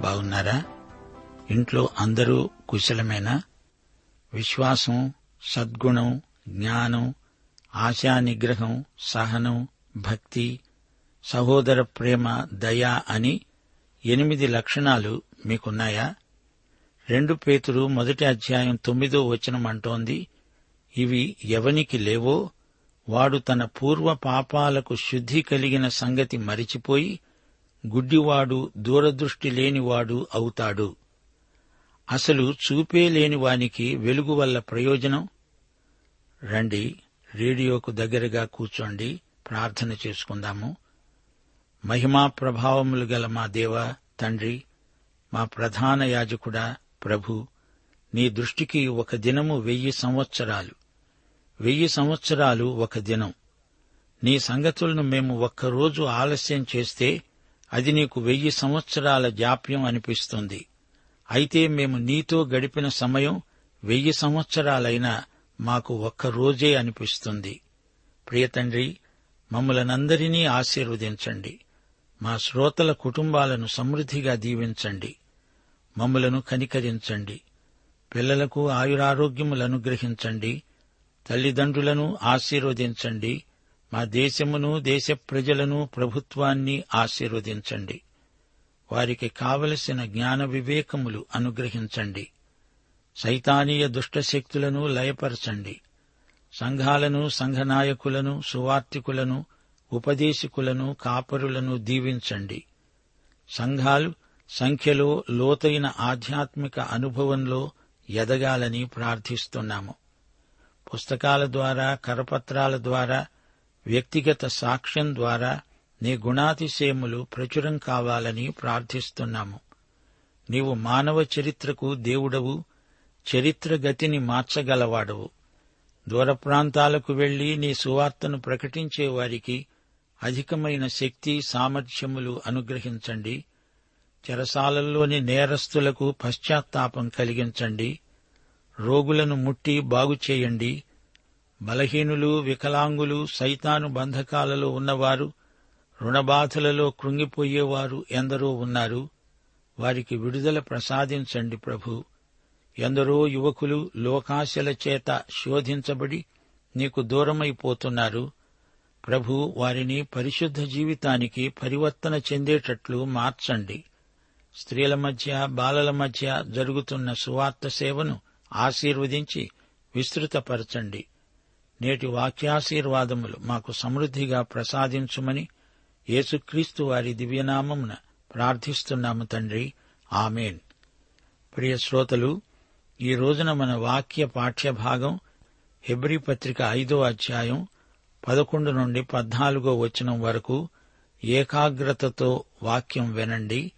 బాగున్నారా? ఇంట్లో అందరూ కుశలమేనా? విశ్వాసం సద్గుణం జ్ఞానం ఆశా నిగ్రహం సహనం భక్తి సహోదర ప్రేమ దయ అని ఎనిమిది లక్షణాలు మీకున్నాయా? రెండు పేతురు మొదటి అధ్యాయం తొమ్మిదో వచనం అంటోంది ఇవి ఎవనికి లేవో వాడు తన పూర్వ పాపాలకు శుద్ధి కలిగిన సంగతి మరిచిపోయి గుడ్డివాడు దూరదృష్టి లేనివాడు అవుతాడు. అసలు చూపే లేని వానికి వెలుగు వల్ల ప్రయోజనం? రండి రేడియోకు దగ్గరగా కూర్చోండి ప్రార్థన చేసుకుందాము. మహిమా ప్రభావములు గల మా దేవ తండ్రి మా ప్రధాన యాజకుడా ప్రభు నీ దృష్టికి ఒక దినము వెయ్యి సంవత్సరాలు. వెయ్యి సంవత్సరాలు ఒక దినం. నీ సంగతులను మేము ఒక్కరోజు ఆలస్యం చేస్తే అది నీకు వెయ్యి సంవత్సరాల జాప్యం అనిపిస్తుంది. అయితే మేము నీతో గడిపిన సమయం వెయ్యి సంవత్సరాలైనా మాకు ఒక్క రోజే అనిపిస్తుంది. ప్రియతండ్రి మమ్మలనందరినీ ఆశీర్వదించండి. మా శ్రోతల కుటుంబాలను సమృద్ధిగా దీవించండి. మమ్మలను కనికరించండి. పిల్లలకు ఆయురారోగ్యములను అనుగ్రహించండి. తల్లిదండ్రులను ఆశీర్వదించండి. మా దేశమును దేశ ప్రజలను ప్రభుత్వాన్ని ఆశీర్వదించండి. వారికి కావలసిన జ్ఞాన వివేకములు అనుగ్రహించండి. సైతానీయ దుష్టశక్తులను లయపరచండి. సంఘాలను సంఘనాయకులను సువార్తికులను ఉపదేశకులను కాపరులను దీవించండి. సంఘాలు సంఖ్యలో లోతైన ఆధ్యాత్మిక అనుభవంలో ఎదగాలని ప్రార్థిస్తున్నాము. పుస్తకాల ద్వారా కరపత్రాల ద్వారా వ్యక్తిగత సాక్ష్యం ద్వారా నీ గుణాతిశయములు ప్రచురం కావాలని ప్రార్థిస్తున్నాము. నీవు మానవ చరిత్రకు దేవుడవు చరిత్ర గతిని మార్చగలవాడవు. దూర ప్రాంతాలకు వెళ్ళి నీ సువార్తను ప్రకటించే వారికి అధికమైన శక్తి సామర్థ్యములు అనుగ్రహించండి. చెరసాలల్లోని నేరస్తులకు పశ్చాత్తాపం కలిగించండి. రోగులను ముట్టి బాగుచేయండి. బలహీనులు వికలాంగులు సైతాను బంధకాలలో ఉన్నవారు రుణబాధలలో కృంగిపోయేవారు ఎందరో ఉన్నారు. వారికి విడుదల ప్రసాదించండి ప్రభు. ఎందరో యువకులు లోకాశల చేత శోధించబడి నీకు దూరమైపోతున్నారు. ప్రభు వారిని పరిశుద్ధ జీవితానికి పరివర్తన చెందేటట్లు మార్చండి. స్త్రీల మధ్య బాలల మధ్య జరుగుతున్న సువార్త సేవను ఆశీర్వదించి విస్తృతపరచండి. నేటి వాక్యాశీర్వాదములు మాకు సమృద్ధిగా ప్రసాదించుమని యేసుక్రీస్తు వారి దివ్యనామమున ప్రార్థిస్తున్నాము తండ్రి. ఆమెన్. ప్రియ శ్రోతలు ఈ రోజున మన వాక్య పాఠ్యభాగం హెబ్రి పత్రిక ఐదో అధ్యాయం పదకొండు నుండి పద్నాలుగో వచనం వరకు ఏకాగ్రతతో వాక్యం వినండి.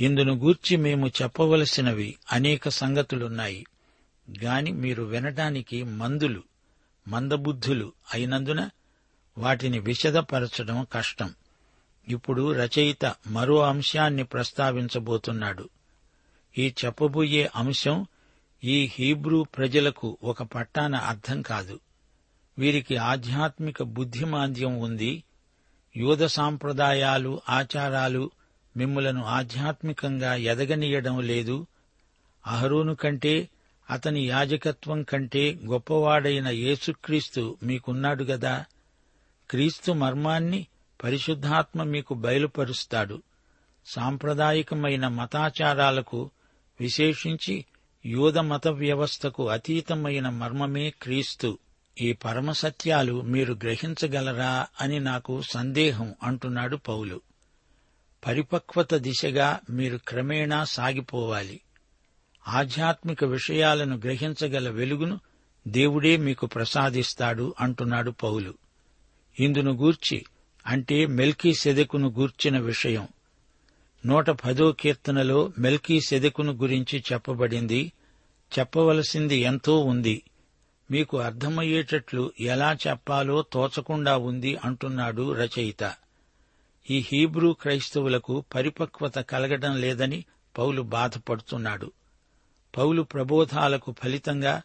ఇందును గూర్చి మేము చెప్పవలసినవి అనేక సంగతులున్నాయి. గాని మీరు వినటానికి మందులు మందబుద్ధులు అయినందున వాటిని విశదపరచడం కష్టం. ఇప్పుడు రచయిత మరో అంశాన్ని ప్రస్తావించబోతున్నాడు. ఈ చెప్పబోయే అంశం ఈ హీబ్రూ ప్రజలకు ఒక పట్టాన అర్థం కాదు. వీరికి ఆధ్యాత్మిక బుద్ధిమాంద్యం ఉంది. యూద సాంప్రదాయాలు ఆచారాలు మిమ్ములను ఆధ్యాత్మికంగా ఎదగనీయడం లేదు. అహరోను కంటే అతని యాజకత్వం కంటే గొప్పవాడైన యేసుక్రీస్తు మీకున్నాడు గదా. క్రీస్తు మర్మాన్ని పరిశుద్ధాత్మ మీకు బయలుపరుస్తాడు. సాంప్రదాయకమైన మతాచారాలకు విశేషించి యూద మత వ్యవస్థకు అతీతమైన మర్మమే క్రీస్తు. ఈ పరమసత్యాలు మీరు గ్రహించగలరా అని నాకు సందేహం అంటున్నాడు పౌలు. పరిపక్వత దిశగా మీరు క్రమేణా సాగిపోవాలి. ఆధ్యాత్మిక విషయాలను గ్రహించగల వెలుగును దేవుడే మీకు ప్రసాదిస్తాడు అంటున్నాడు పౌలు. ఇందును గూర్చి అంటే మెల్కీ సెదెకును గూర్చిన విషయం. నూట పదో కీర్తనలో మెల్కీ సెదెకును గురించి చెప్పబడింది. చెప్పవలసింది ఎంతో ఉంది. మీకు అర్థమయ్యేటట్లు ఎలా చెప్పాలో తోచకుండా ఉంది అంటున్నాడు రచయిత. ఈ హీబ్రూ క్రైస్తవులకు పరిపక్వత కలగడం లేదని పౌలు బాధపడుతున్నాడు. పౌలు ప్రబోధాలకు ఫలితంగా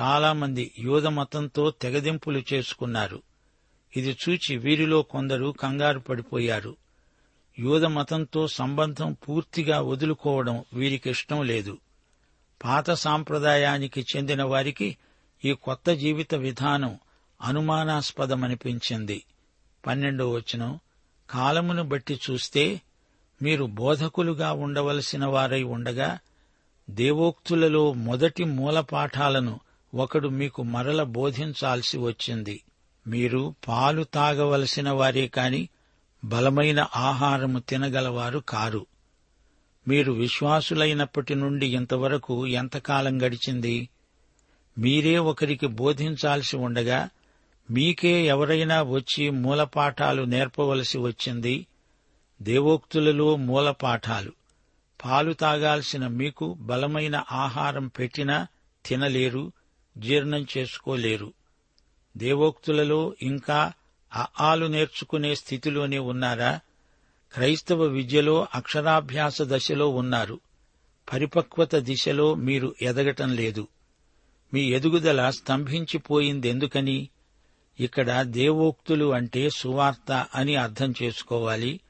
చాలామంది యూధమతంతో తెగదింపులు చేసుకున్నారు. ఇది చూచి వీరిలో కొందరు కంగారు పడిపోయారు. యూధమతంతో సంబంధం పూర్తిగా వదులుకోవడం వీరికిష్టం లేదు. పాత సాంప్రదాయానికి చెందిన వారికి ఈ కొత్త జీవిత విధానం అనుమానాస్పదమనిపించింది. పన్నెండో వచనం కాలమును బట్టి చూస్తే మీరు బోధకులుగా ఉండవలసిన వారై ఉండగా దేవోక్తులలో మొదటి మూలపాఠాలను ఒకడు మీకు మరల బోధించాల్సి వచ్చింది. మీరు పాలు తాగవలసిన వారే కాని బలమైన ఆహారము తినగలవారు కారు. మీరు విశ్వాసులైనప్పటి నుండి ఇంతవరకు ఎంతకాలం గడిచింది? మీరే ఒకరికి బోధించాల్సి ఉండగా మీకే ఎవరైనా వచ్చి మూలపాఠాలు నేర్పవలసి వచ్చింది? దేవోక్తులలో మూలపాఠాలు. పాలు తాగాల్సిన మీకు బలమైన ఆహారం పెట్టినా తినలేరు జీర్ణం చేసుకోలేరు. దేవోక్తులలో ఇంకా అఆలు నేర్చుకునే స్థితిలోనే ఉన్నారా? క్రైస్తవ విద్యలో అక్షరాభ్యాస దశలో ఉన్నారు. పరిపక్వత దిశలో మీరు ఎదగటం లేదు. మీ ఎదుగుదల స్తంభించిపోయిందెందుకని? ఇక్కడ దేవోక్తులు అంటే సువార్త అని అర్థం చేసుకోవాలి.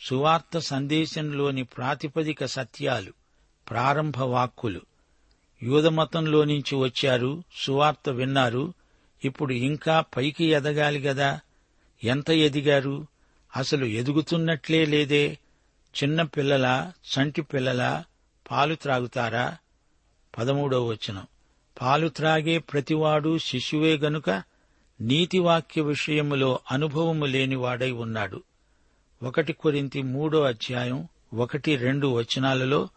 సువార్త సందేశంలోని ప్రాతిపదిక సత్యాలు ప్రారంభ వాక్కులు. యూదమతంలో నుంచి వచ్చారు సువార్త విన్నారు ఇప్పుడు ఇంకా పైకి ఎదగాలి గదా? ఎంత ఎదిగారు? అసలు ఎదుగుతున్నట్లే లేదే? చిన్న పిల్లల చంటి పిల్లల పాలు త్రాగుతారా? పదమూడో వచనం. పాలు త్రాగే ప్రతివాడు శిశువే గనుక నీతివాక్య విషయములో అనుభవము లేనివాడై ఉన్నాడు. ఒకటి కొరింతి మూడో అధ్యాయం ఒకటి రెండు వచనాలలో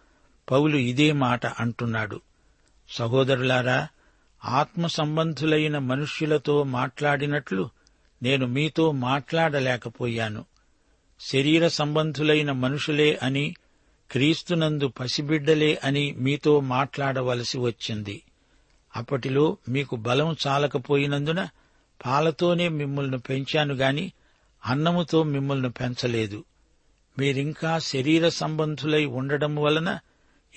పౌలు ఇదే మాట అంటున్నాడు. సహోదరులారా ఆత్మ సంబంధులైన మనుష్యులతో మాట్లాడినట్లు నేను మీతో మాట్లాడలేకపోయాను. శరీర సంబంధులైన మనుషులే అని క్రీస్తునందు పసిబిడ్డలే అని మీతో మాట్లాడవలసి వచ్చింది. అప్పటిలో మీకు బలం చాలకపోయినందున పాలతోనే మిమ్మల్ని పెంచాను గాని అన్నముతో మిమ్మల్ని పెంచలేదు. మీరింకా శరీర సంబంధులై ఉండడం వలన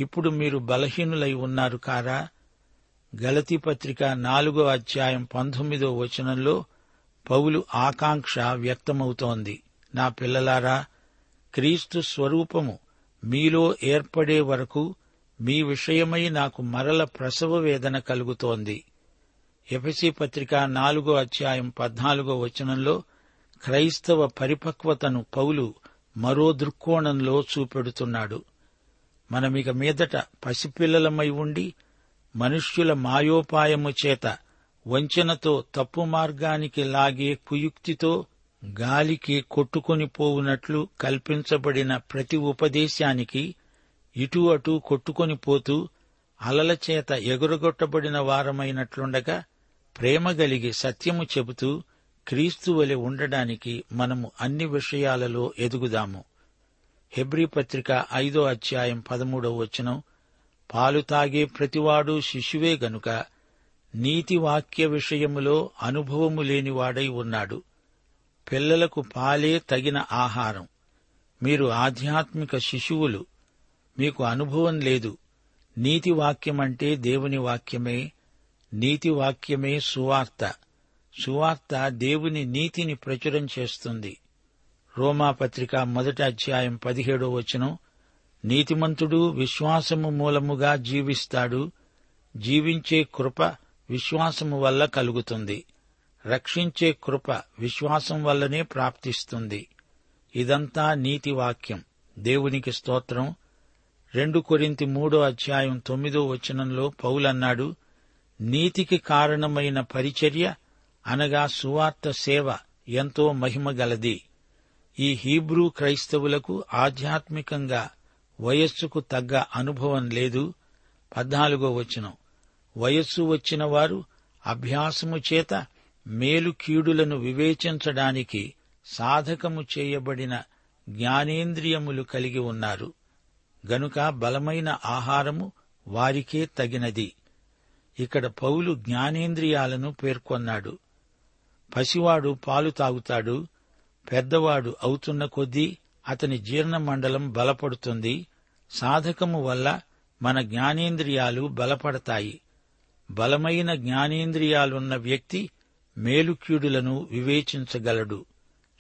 ఇప్పుడు మీరు బలహీనులై ఉన్నారు కారా? గలతీ పత్రిక నాలుగో అధ్యాయం పంతొమ్మిదో వచనంలో పౌలు ఆకాంక్ష వ్యక్తమవుతోంది. నా పిల్లలారా క్రీస్తు స్వరూపము మీలో ఏర్పడే వరకు మీ విషయమై నాకు మరల ప్రసవ వేదన కలుగుతోంది. ఎఫసి పత్రిక నాలుగో అధ్యాయం పద్నాలుగో వచనంలో క్రైస్తవ పరిపక్వతను పౌలు మరో దృక్కోణంలో చూపెడుతున్నాడు. మనమిక మీదట పసిపిల్లలమై ఉండి మనుష్యుల మాయోపాయము చేత వంచనతో తప్పు మార్గానికి లాగే కుయుక్తితో గాలికి కొట్టుకొని పోవునట్లు కల్పించబడిన ప్రతి ఉపదేశానికి ఇటు అటు కొట్టుకొని పోతూ అలల చేత ఎగురగొట్టబడిన వారమైనట్లుండగా ప్రేమ గలిగి సత్యము చెబుతూ క్రీస్తు వలె ఉండడానికి మనము అన్ని విషయాలలో ఎదుగుదాము. హెబ్రీ పత్రిక ఐదో అధ్యాయం పదమూడవ వచనం పాలు తాగే ప్రతివాడు శిశువే గనుక నీతి వాక్య విషయములో అనుభవము లేనివాడై ఉన్నాడు. పిల్లలకు పాలే తగిన ఆహారం. మీరు ఆధ్యాత్మిక శిశువులు. మీకు అనుభవం లేదు. నీతి వాక్యమంటే దేవుని వాక్యమే. నీతి వాక్యమే సువార్త. సువార్త దేవుని నీతిని ప్రచురం చేస్తుంది. రోమాపత్రిక మొదటి అధ్యాయం పదిహేడో వచనం నీతిమంతుడు విశ్వాసము మూలముగా జీవిస్తాడు జీవించే కృప విశ్వాసము వల్ల కలుగుతుంది రక్షించే కృప విశ్వాసం వల్లనే ప్రాప్తిస్తుంది. ఇదంతా నీతి వాక్యం దేవునికి స్తోత్రం. రెండు కొరింతి మూడో అధ్యాయం తొమ్మిదో వచనంలో పౌలన్నాడు నీతికి కారణమైన పరిచర్య అనగా సువార్త సేవ ఎంతో మహిమగలది ఈ హీబ్రూ క్రైస్తవులకు ఆధ్యాత్మికంగా వయస్సుకు తగ్గ అనుభవం లేదు. పద్నాలుగో వచనం. వయస్సు వచ్చిన వారు అభ్యాసము చేత మేలు కీడులను వివేచించడానికి సాధకము చేయబడిన జ్ఞానేంద్రియములు కలిగి ఉన్నారు. గనుక బలమైన ఆహారము వారికే తగినది. ఇక్కడ పౌలు జ్ఞానేంద్రియాలను పేర్కొన్నాడు. పసివాడు పాలు తాగుతాడు పెద్దవాడు అవుతున్న కొద్దీ అతని జీర్ణమండలం బలపడుతుంది. సాధకము వల్ల మన జ్ఞానేంద్రియాలు బలపడతాయి. బలమైన జ్ఞానేంద్రియాలున్న వ్యక్తి మేలుక్యుడులను వివేచించగలడు.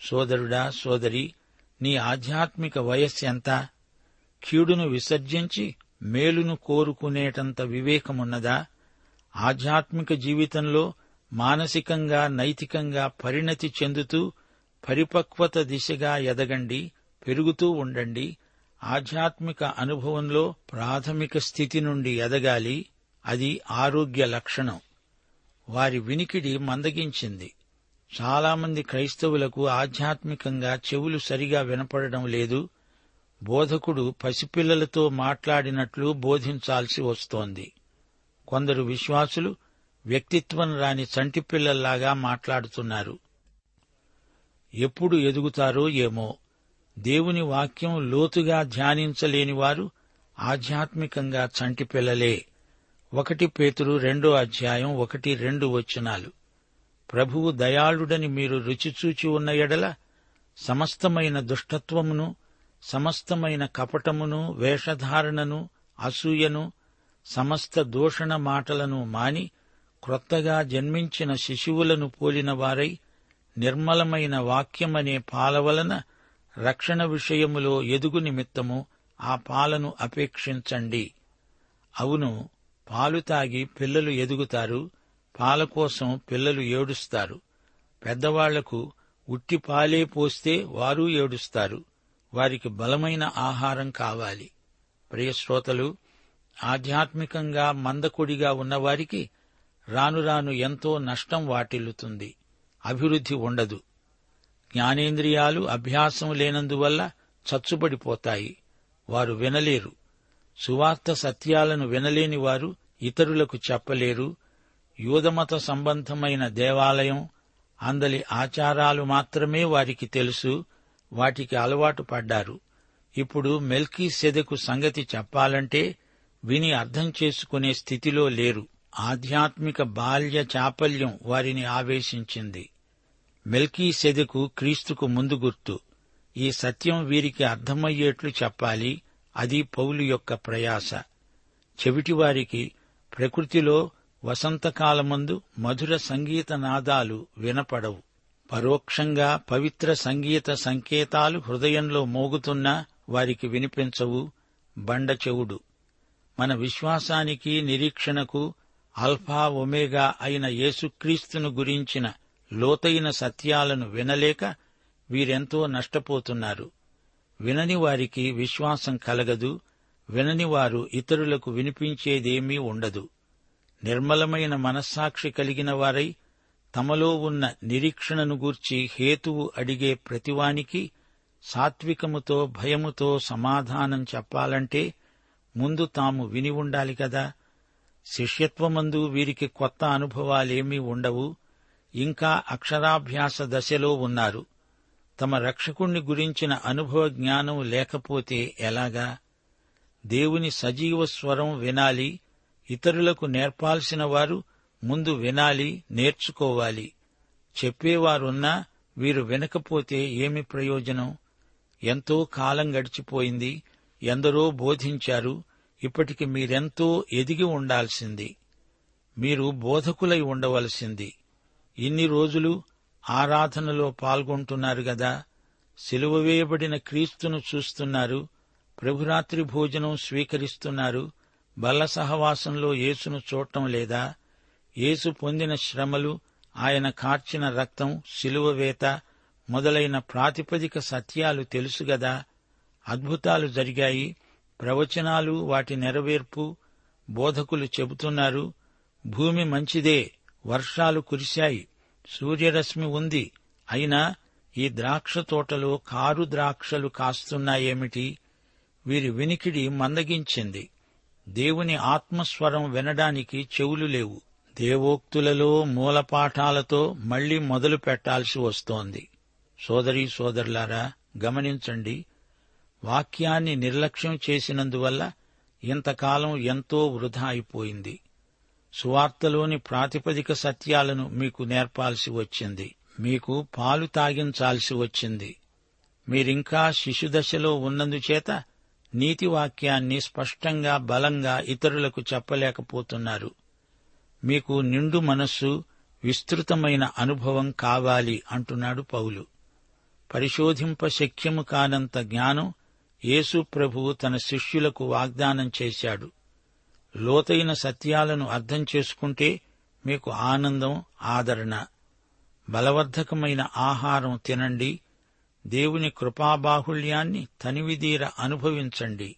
సోదరుడా సోదరి నీ ఆధ్యాత్మిక వయస్సెంత కీడును విసర్జించి మేలును కోరుకునేటంత వివేకమున్నదా? ఆధ్యాత్మిక జీవితంలో మానసికంగా నైతికంగా పరిణతి చెందుతూ పరిపక్వత దిశగా ఎదగండి పెరుగుతూ ఉండండి. ఆధ్యాత్మిక అనుభవంలో ప్రాథమిక స్థితి నుండి ఎదగాలి. అది ఆరోగ్య లక్షణం. వారి వినికిడి మందగించింది. చాలామంది క్రైస్తవులకు ఆధ్యాత్మికంగా చెవులు సరిగా వినపడడం లేదు. బోధకుడు పసిపిల్లలతో మాట్లాడినట్లు బోధించాల్సి వస్తోంది. కొందరు విశ్వాసులు వ్యక్తిత్వం రాని చంటిపిల్లల్లాగా మాట్లాడుతున్నారు. ఎప్పుడు ఎదుగుతారో ఏమో. దేవుని వాక్యం లోతుగా ధ్యానించలేని వారు ఆధ్యాత్మికంగా చంటిపిల్లలే ఒకటి పేతురు రెండో అధ్యాయం ఒకటి రెండు వచనాలు. ప్రభువు దయాళుడని మీరు రుచిచూచి ఉన్న ఎడల సమస్తమైన దుష్టత్వమును సమస్తమైన కపటమును వేషధారణను అసూయను సమస్త దూషణ మాటలను మాని క్రొత్తగా జన్మించిన శిశువులను పోలిన వారై నిర్మలమైన వాక్యమనే పాల వలన రక్షణ విషయములో ఎదుగు నిమిత్తము ఆ పాలను అపేక్షించండి. అవును పాలు తాగి పిల్లలు ఎదుగుతారు పాల కోసం పిల్లలు ఏడుస్తారు. పెద్దవాళ్ళకు ఉట్టి పాలే పోస్తే వారు ఏడుస్తారు. వారికి బలమైన ఆహారం కావాలి. ప్రియశ్రోతలు ఆధ్యాత్మికంగా మందకొడిగా ఉన్నవారికి రాను రాను ఎంతో నష్టం వాటిల్లుతుంది. అభివృద్ధి ఉండదు. జ్ఞానేంద్రియాలు అభ్యాసం లేనందువల్ల చచ్చుబడిపోతాయి. వారు వినలేరు. సువార్త సత్యాలను వినలేని వారు ఇతరులకు చెప్పలేరు. యూదమత సంబంధమైన దేవాలయం అందలి ఆచారాలు మాత్రమే వారికి తెలుసు. వాటికి అలవాటు పడ్డారు. ఇప్పుడు మెల్కీ సెదకు సంగతి చెప్పాలంటే విని అర్థం చేసుకునే స్థితిలో లేరు. ఆధ్యాత్మిక బాల్య చాపల్యం వారిని ఆవేశించింది. మెల్కీ సెదకు క్రీస్తుకు ముందు గుర్తు. ఈ సత్యం వీరికి అర్థమయ్యేట్లు చెప్పాలి అది పౌలు యొక్క ప్రయాస. చెవిటివారికి ప్రకృతిలో వసంతకాలమందు మధుర సంగీత నాదాలు వినపడవు. పరోక్షంగా పవిత్ర సంగీత సంకేతాలు హృదయంలో మోగుతున్నా వారికి వినిపించవు బండ చెవుడు మన విశ్వాసానికి నిరీక్షణకు అల్ఫా ఒమేగా అయిన యేసుక్రీస్తును గురించిన లోతైన సత్యాలను వినలేక వీరెంతో నష్టపోతున్నారు. వినని వారికి విశ్వాసం కలగదు వినని వారు ఇతరులకు వినిపించేదేమీ ఉండదు. నిర్మలమైన మనస్సాక్షి కలిగిన వారై తమలో ఉన్న నిరీక్షణను గూర్చి హేతువు అడిగే ప్రతివానికి సాత్వికముతో భయముతో సమాధానం చెప్పాలంటే ముందు తాము విని ఉండాలి కదా? శిష్యత్వమందు వీరికి కొత్త అనుభవాలేమీ ఉండవు. ఇంకా అక్షరాభ్యాస దశలో ఉన్నారు. తమ రక్షకుణ్ణి గురించిన అనుభవ జ్ఞానం లేకపోతే ఎలాగా? దేవుని సజీవ స్వరం వినాలి. ఇతరులకు నేర్పాల్సిన వారు ముందు వినాలి నేర్చుకోవాలి. చెప్పేవారున్నా వీరు వినకపోతే ఏమి ప్రయోజనం? ఎంతో కాలం గడిచిపోయింది. ఎందరో బోధించారు. ఇప్పటికి మీరెంతో ఎదిగి ఉండాల్సింది. మీరు బోధకులై ఉండవలసింది. ఇన్ని రోజులు ఆరాధనలో పాల్గొంటున్నారు గదా. సిలువ వేయబడిన క్రీస్తును చూస్తున్నారు. ప్రభురాత్రి భోజనం స్వీకరిస్తున్నారు. బల్ల సహవాసంలో యేసును చూడటం లేదా? యేసు పొందిన శ్రమలు ఆయన కార్చిన రక్తం సిలువ వేత మొదలైన ప్రాతిపదిక సత్యాలు తెలుసుగదా అద్భుతాలు జరిగాయి. ప్రవచనాలు వాటి నెరవేర్పు బోధకులు చెబుతున్నారు భూమి మంచిదే వర్షాలు కురిశాయి సూర్యరశ్మి ఉంది అయినా ఈ ద్రాక్ష తోటలో కారు ద్రాక్షలు కాస్తున్నాయేమిటి? వీరి వినికిడి మందగించింది. దేవుని ఆత్మస్వరం వినడానికి చెవులు లేవు. దేవోక్తులలో మూలపాఠాలతో మళ్ళీ మొదలు పెట్టాల్సి వస్తోంది. సోదరీ సోదరులారా గమనించండి వాక్యాన్ని నిర్లక్ష్యం చేసినందువల్ల ఇంతకాలం ఎంతో వృధా అయిపోయింది. సువార్తలోని ప్రాతిపదిక సత్యాలను మీకు నేర్పాల్సి వచ్చింది. మీకు పాలు తాగించాల్సి వచ్చింది. మీరింకా శిశుదశలో ఉన్నందుచేత నీతి వాక్యాన్ని స్పష్టంగా బలంగా ఇతరులకు చెప్పలేకపోతున్నారు. మీకు నిండు మనస్సు విస్తృతమైన అనుభవం కావాలి అంటున్నాడు పౌలు. పరిశోధింప శక్యము కానంత జ్ఞానం యేసు ప్రభువు తన శిష్యులకు వాగ్దానం చేశాడు. లోతైన సత్యాలను అర్థం చేసుకుంటే మీకు ఆనందం ఆదరణ. బలవర్ధకమైన ఆహారం తినండి. దేవుని కృపాబాహుళ్యాన్ని తనివిదీర అనుభవించండి.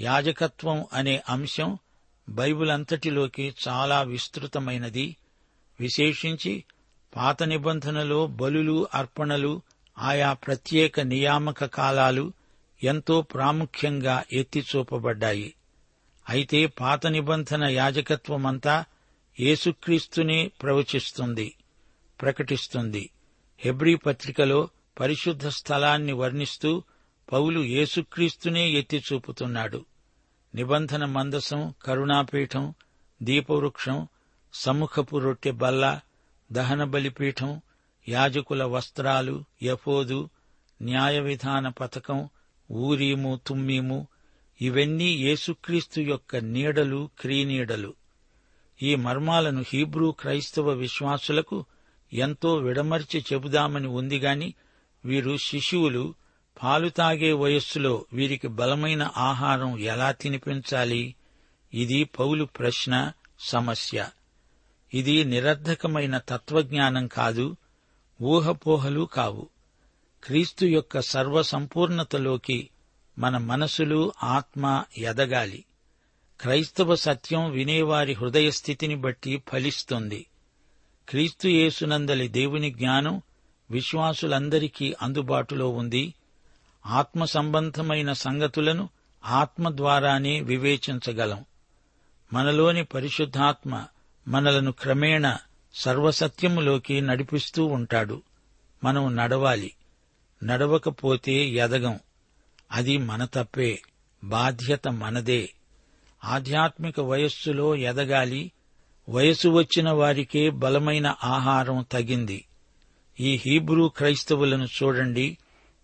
యాజకత్వం అనే అంశం బైబిల్ అంతటిలోకి చాలా విస్తృతమైనది. విశేషించి పాత నిబంధనలో బలులు అర్పణలు ఆయా ప్రత్యేక నియామక కాలాలు ఎంతో ప్రాముఖ్యంగా ఎత్తిచూపబడ్డాయి. అయితే పాత నిబంధన యాజకత్వమంతా యేసుక్రీస్తునే ప్రవచిస్తుంది ప్రకటిస్తుంది. హెబ్రీ పత్రికలో పరిశుద్ధ స్థలాన్ని వర్ణిస్తూ పౌలు యేసుక్రీస్తునే ఎత్తి చూపుతున్నాడు నిబంధన మందసం కరుణాపీఠం దీపవృక్షం సముఖపు రొట్టె బల్ల దహన బలిపీఠం యాజకుల వస్త్రాలు యఫోదు న్యాయ విధాన పథకం ఊరీము తుమ్మీము ఇవన్నీ యేసుక్రీస్తు యొక్క నీడలు క్రీనీడలు. ఈ మర్మాలను హీబ్రూ క్రైస్తవ విశ్వాసులకు ఎంతో విడమర్చి చెబుదామని ఉందిగాని వీరు శిశువులు పాలు తాగే వయస్సులో వీరికి బలమైన ఆహారం ఎలా తినిపించాలి? ఇది పౌలు ప్రశ్న సమస్య. ఇది నిరర్ధకమైన తత్వజ్ఞానం కాదు ఊహపోహలు కావు. క్రీస్తు యొక్క సర్వసంపూర్ణతలోకి మన మనసులు ఆత్మ ఎదగాలి. క్రైస్తవ సత్యం వినేవారి హృదయస్థితిని బట్టి ఫలిస్తుంది. క్రీస్తు యేసునందలి దేవుని జ్ఞానం విశ్వాసులందరికీ అందుబాటులో ఉంది. ఆత్మ సంబంధమైన సంగతులను ఆత్మ ద్వారానే వివేచించగలం. మనలోని పరిశుద్ధాత్మ మనలను క్రమేణ సర్వసత్యములోకి నడిపిస్తూ ఉంటాడు. మనం నడవాలి. నడవకపోతే ఎదగం. అది మన తప్పే. బాధ్యత మనదే. ఆధ్యాత్మిక వయస్సులో ఎదగాలి. వయసు వచ్చిన వారికే బలమైన ఆహారం తగింది. ఈ హీబ్రూ క్రైస్తవులను చూడండి.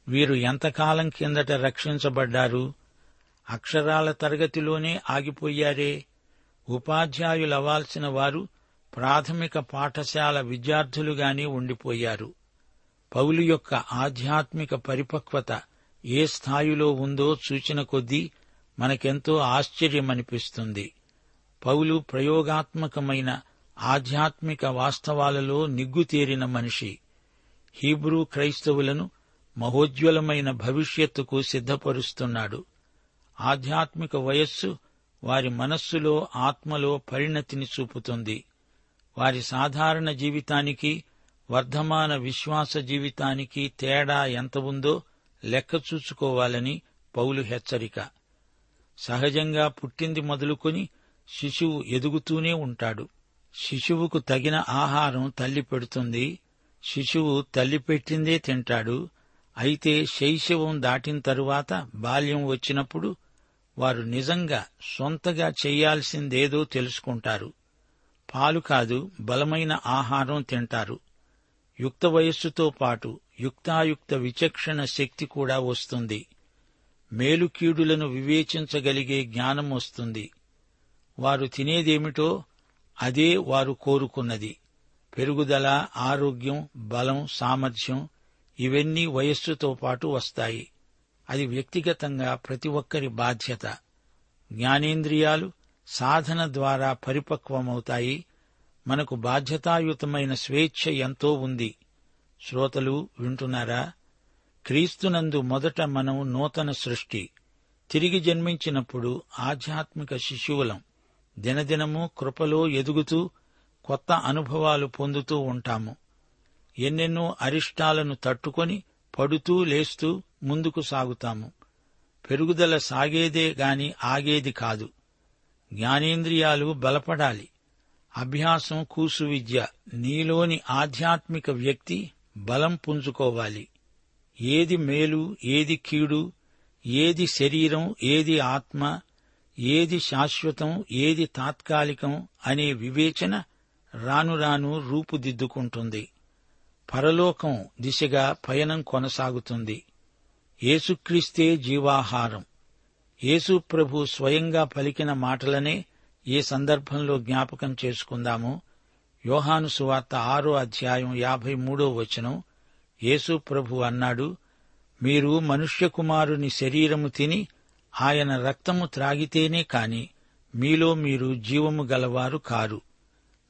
వీరు ఎంతకాలం కిందట రక్షించబడ్డారు? అక్షరాల తరగతిలోనే ఆగిపోయారే? ఉపాధ్యాయులవ్వాల్సిన వారు ప్రాథమిక పాఠశాల విద్యార్థులుగానే ఉండిపోయారు. పౌలు యొక్క ఆధ్యాత్మిక పరిపక్వత ఏ స్థాయిలో ఉందో సూచన కొద్దీ మనకెంతో ఆశ్చర్యమనిపిస్తుంది. పౌలు ప్రయోగాత్మకమైన ఆధ్యాత్మిక వాస్తవాలలో నిగ్గుతేరిన మనిషి. హీబ్రూ క్రైస్తవులను మహోజ్వలమైన భవిష్యత్తుకు సిద్ధపరుస్తున్నాడు. ఆధ్యాత్మిక వయస్సు వారి మనస్సులో ఆత్మలో పరిణతిని చూపుతుంది. వారి సాధారణ జీవితానికి వర్ధమాన విశ్వాస జీవితానికి తేడా ఎంత ఉందో లెక్క చూసుకోవాలని పౌలు హెచ్చరిక. సహజంగా పుట్టింది మొదలుకొని శిశువు ఎదుగుతూనే ఉంటాడు. శిశువుకు తగిన ఆహారం తల్లి పెడుతుంది. శిశువు తల్లి పెట్టిందే తింటాడు. అయితే శైశవం దాటిన తరువాత బాల్యం వచ్చినప్పుడు వారు నిజంగా సొంతగా చేయాల్సిందేదో తెలుసుకుంటారు. పాలు కాదు బలమైన ఆహారం తింటారు. యుక్త వయస్సుతో పాటు యుక్తాయుక్త విచక్షణ శక్తి కూడా వస్తుంది. మేలుకీడులను వివేచించగలిగే జ్ఞానం వస్తుంది. వారు తినేదేమిటో అదే వారు కోరుకున్నది. పెరుగుదల ఆరోగ్యం బలం సామర్థ్యం ఇవన్నీ వయస్సుతో పాటు వస్తాయి. అది వ్యక్తిగతంగా ప్రతి ఒక్కరి బాధ్యత. జ్ఞానేంద్రియాలు సాధన ద్వారా పరిపక్వమవుతాయి. మనకు బాధ్యతాయుతమైన స్వేచ్ఛ ఎంతో ఉంది. శ్రోతలు వింటున్నారా? క్రీస్తునందు మొదట మనం నూతన సృష్టి తిరిగి జన్మించినప్పుడు ఆధ్యాత్మిక శిశువులం. దినదినము కృపలో ఎదుగుతూ కొత్త అనుభవాలు పొందుతూ ఉంటాము. ఎన్నెన్నో అరిష్టాలను తట్టుకొని పడుతూ లేస్తూ ముందుకు సాగుతాము. పెరుగుదల సాగేదే గాని ఆగేది కాదు. జ్ఞానేంద్రియాలు బలపడాలి. అభ్యాసం కూసు విద్య నీలోని ఆధ్యాత్మిక వ్యక్తి బలం పుంజుకోవాలి. ఏది మేలు ఏది కీడు ఏది శరీరం ఏది ఆత్మ ఏది శాశ్వతం ఏది తాత్కాలికం అనే వివేచన రాను రాను రూపుదిద్దుకుంటుంది. పరలోకం దిశగా పయనం కొనసాగుతుంది. యేసుక్రీస్తే జీవాహారం. యేసు ప్రభు స్వయంగా పలికిన మాటలనే ఈ సందర్భంలో జ్ఞాపకం చేసుకుందాము? యోహాను సువార్త ఆరో అధ్యాయం యాభై మూడో వచనం. యేసు ప్రభు అన్నాడు మీరు మనుష్యకుమారుని శరీరము తిని ఆయన రక్తము త్రాగితేనే కాని మీలో మీరు జీవము గలవారు కారు.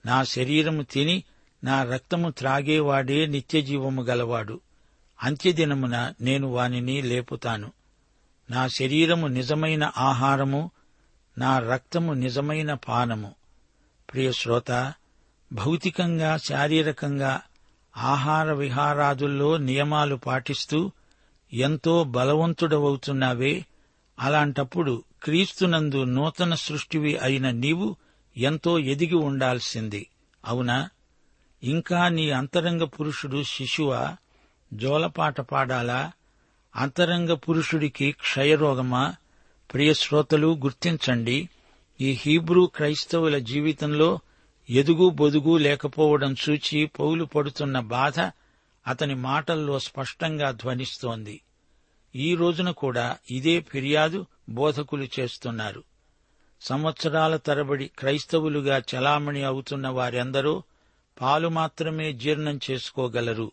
నా శరీరము తిని నా రక్తము త్రాగేవాడే నిత్యజీవము గలవాడు. అంత్యదినమున నేను వానిని లేపుతాను. నా శరీరము నిజమైన ఆహారము నా రక్తము నిజమైన పానము. ప్రియ శ్రోత భౌతికంగా శారీరకంగా ఆహార విహారాదుల్లో నియమాలు పాటిస్తూ ఎంతో బలవంతుడవవుతున్నావే అలాంటప్పుడు క్రీస్తునందు నూతన సృష్టివి అయిన నీవు ఎంతో ఎదిగి ఉండాల్సింది. అవునా? ఇంకా నీ అంతరంగ పురుషుడు శిశువా? జోలపాట పాడాలా? అంతరంగ పురుషుడికి క్షయరోగమా? ప్రియ శ్రోతలు గుర్తించండి ఈ హీబ్రూ క్రైస్తవుల జీవితంలో ఎదుగు బొదుగు లేకపోవడం చూచి పౌలు పడుతున్న బాధ అతని మాటల్లో స్పష్టంగా ధ్వనిస్తోంది. ఈ రోజున కూడా ఇదే ఫిర్యాదు బోధకులు చేస్తున్నారు. సంవత్సరాల తరబడి క్రైస్తవులుగా చలామణి అవుతున్న వారెందరో పాలు మాత్రమే జీర్ణం చేసుకోగలరు.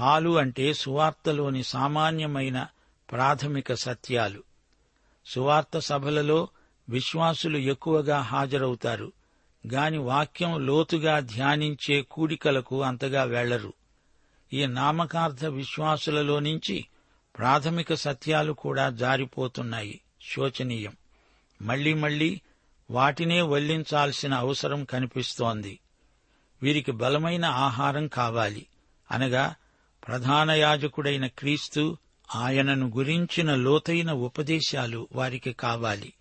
పాలు అంటే సువార్తలోని సామాన్యమైన ప్రాథమిక సత్యాలు. సువార్త సభలలో విశ్వాసులు ఎక్కువగా హాజరవుతారు. గాని వాక్యం లోతుగా ధ్యానించే కూడికలకు అంతగా వెళ్ళరు. ఈ నామకార్థ విశ్వాసులలో నుంచి ప్రాథమిక సత్యాలు కూడా జారిపోతున్నాయి. శోచనీయం. మళ్ళీ మళ్ళీ వాటినే వల్లించాల్సిన అవసరం కనిపిస్తోంది. వీరికి బలమైన ఆహారం కావాలి. అనగా ప్రధాన యాజకుడైన క్రీస్తు ఆయనను గురించిన లోతైన ఉపదేశాలు వారికి కావాలి.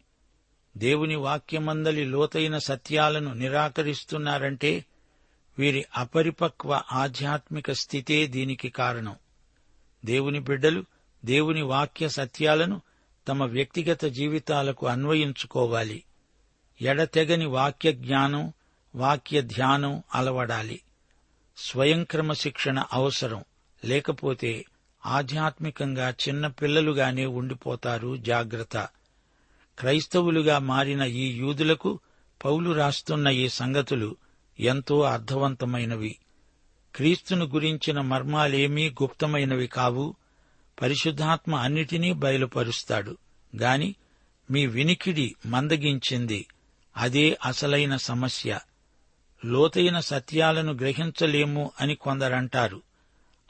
దేవుని వాక్యమందలి లోతైన సత్యాలను నిరాకరిస్తున్నారంటే వీరి అపరిపక్వ ఆధ్యాత్మిక స్థితే దీనికి కారణం. దేవుని బిడ్డలు దేవుని వాక్య సత్యాలను తమ వ్యక్తిగత జీవితాలకు అన్వయించుకోవాలి. ఎడతెగని వాక్య జ్ఞానం వాక్య ధ్యానం అలవడాలి. స్వయంక్రమ శిక్షణ అవసరం. లేకపోతే ఆధ్యాత్మికంగా చిన్న పిల్లలుగానే ఉండిపోతారు జాగ్రత్త. క్రైస్తవులుగా మారిన ఈ యూదులకు పౌలు రాస్తున్న ఈ సంగతులు ఎంతో అర్థవంతమైనవి. క్రీస్తును గురించిన మర్మాలేమీ గుప్తమైనవి కావు. పరిశుద్ధాత్మ అన్నిటినీ బయలుపరుస్తాడు. గాని మీ వినికిడి మందగించింది. అదే అసలైన సమస్య. లోతైన సత్యాలను గ్రహించలేము అని కొందరంటారు.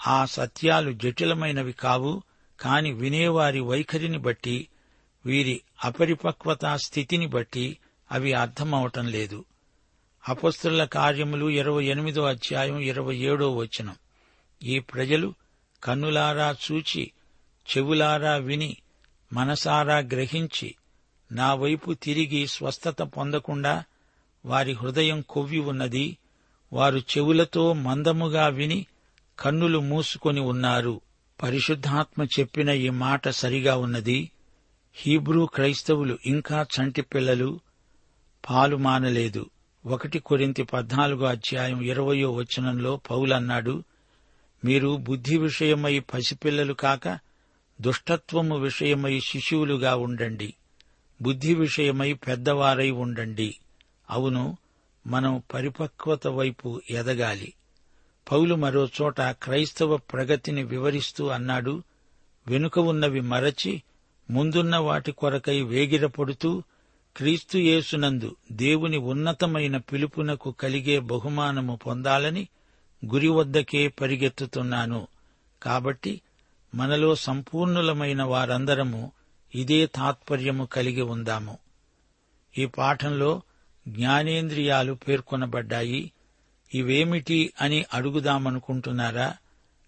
ఆ సత్యాలు జటిలమైనవి కావు కాని వినేవారి వైఖరిని బట్టి వీరి అపరిపక్వతా స్థితిని బట్టి అవి అర్థమవటం లేదు. అపస్తుల కార్యములు ఇరవై ఎనిమిదో అధ్యాయం ఇరవై ఏడో వచనం. ఈ ప్రజలు కన్నులారా చూచి చెవులారా విని మనసారా గ్రహించి నా వైపు తిరిగి స్వస్థత పొందకుండా వారి హృదయం కొవ్వి ఉన్నది వారు చెవులతో మందముగా విని కన్నులు మూసుకొని ఉన్నారు. పరిశుద్ధాత్మ చెప్పిన ఈ మాట సరిగా ఉన్నది. హీబ్రూ క్రైస్తవులు ఇంకా చంటి పిల్లలు పాలు మానలేదు. ఒకటి కొరింతి పద్నాలుగో అధ్యాయం ఇరవయో వచనంలో పౌలన్నాడు మీరు బుద్ధి విషయమై పసిపిల్లలు కాక దుష్టత్వము విషయమై శిశువులుగా ఉండండి. బుద్ధి విషయమై పెద్దవారై ఉండండి. అవును మనం పరిపక్వత వైపు ఎదగాలి. పౌలు మరో చోట క్రైస్తవ ప్రగతిని వివరిస్తూ అన్నాడు వెనుక ఉన్నవి మరచి ముందున్న వాటి కొరకై వేగిరపడుతూ క్రీస్తుయేసునందు దేవుని ఉన్నతమైన పిలుపునకు కలిగే బహుమానము పొందాలని గురి వద్దకే పరిగెత్తుతున్నాను. కాబట్టి మనలో సంపూర్ణులమైన వారందరము ఇదే తాత్పర్యము కలిగి ఉందాము. ఈ పాఠంలో జ్ఞానేంద్రియాలు పేర్కొనబడ్డాయి. ఇవేమిటి అని అడుగుదామనుకుంటున్నారా?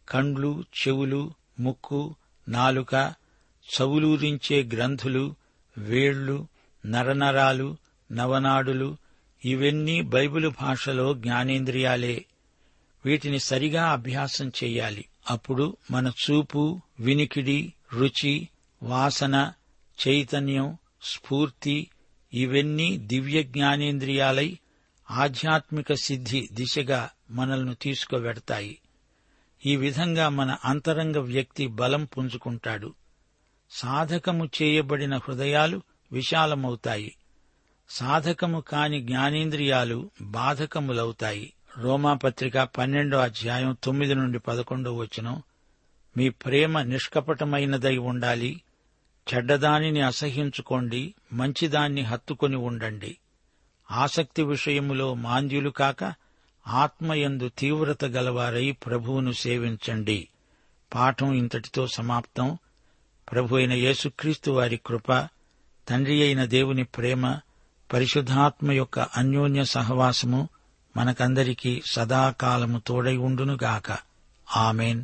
కండ్లు చెవులు ముక్కు నాలుక చవులూరించే గ్రంథులు వేళ్ళు నరనరాలు నవనాడులు ఇవన్నీ బైబిలు భాషలో జ్ఞానేంద్రియాలే. వీటిని సరిగా అభ్యాసం చెయ్యాలి అప్పుడు మన చూపు వినికిడి రుచి వాసన చైతన్యం స్ఫూర్తి ఇవన్నీ దివ్య జ్ఞానేంద్రియాలై ఆధ్యాత్మిక సిద్ధి దిశగా మనల్ని తీసుకువెడతాయి. ఈ విధంగా మన అంతరంగ వ్యక్తి బలం పుంజుకుంటాడు. సాధకము చేయబడిన హృదయాలు విశాలమవుతాయి. సాధకము కాని జ్ఞానేంద్రియాలు బాధకములవుతాయి. రోమాపత్రిక పన్నెండో అధ్యాయం తొమ్మిది నుండి పదకొండో వచనం మీ ప్రేమ నిష్కపటమైనదై ఉండాలి. చెడ్డదానిని అసహించుకోండి మంచిదాన్ని హత్తుకొని ఉండండి. ఆసక్తి విషయములో మాంద్యులు కాక ఆత్మయందు తీవ్రత గలవారై ప్రభువును సేవించండి. పాఠం ఇంతటితో సమాప్తం. ప్రభు అయిన యేసుక్రీస్తు వారి కృప తండ్రి అయిన దేవుని ప్రేమ పరిశుద్ధాత్మ యొక్క అన్యోన్య సహవాసము మనకందరికీ సదాకాలము తోడై ఉండునుగాక. ఆమెన్.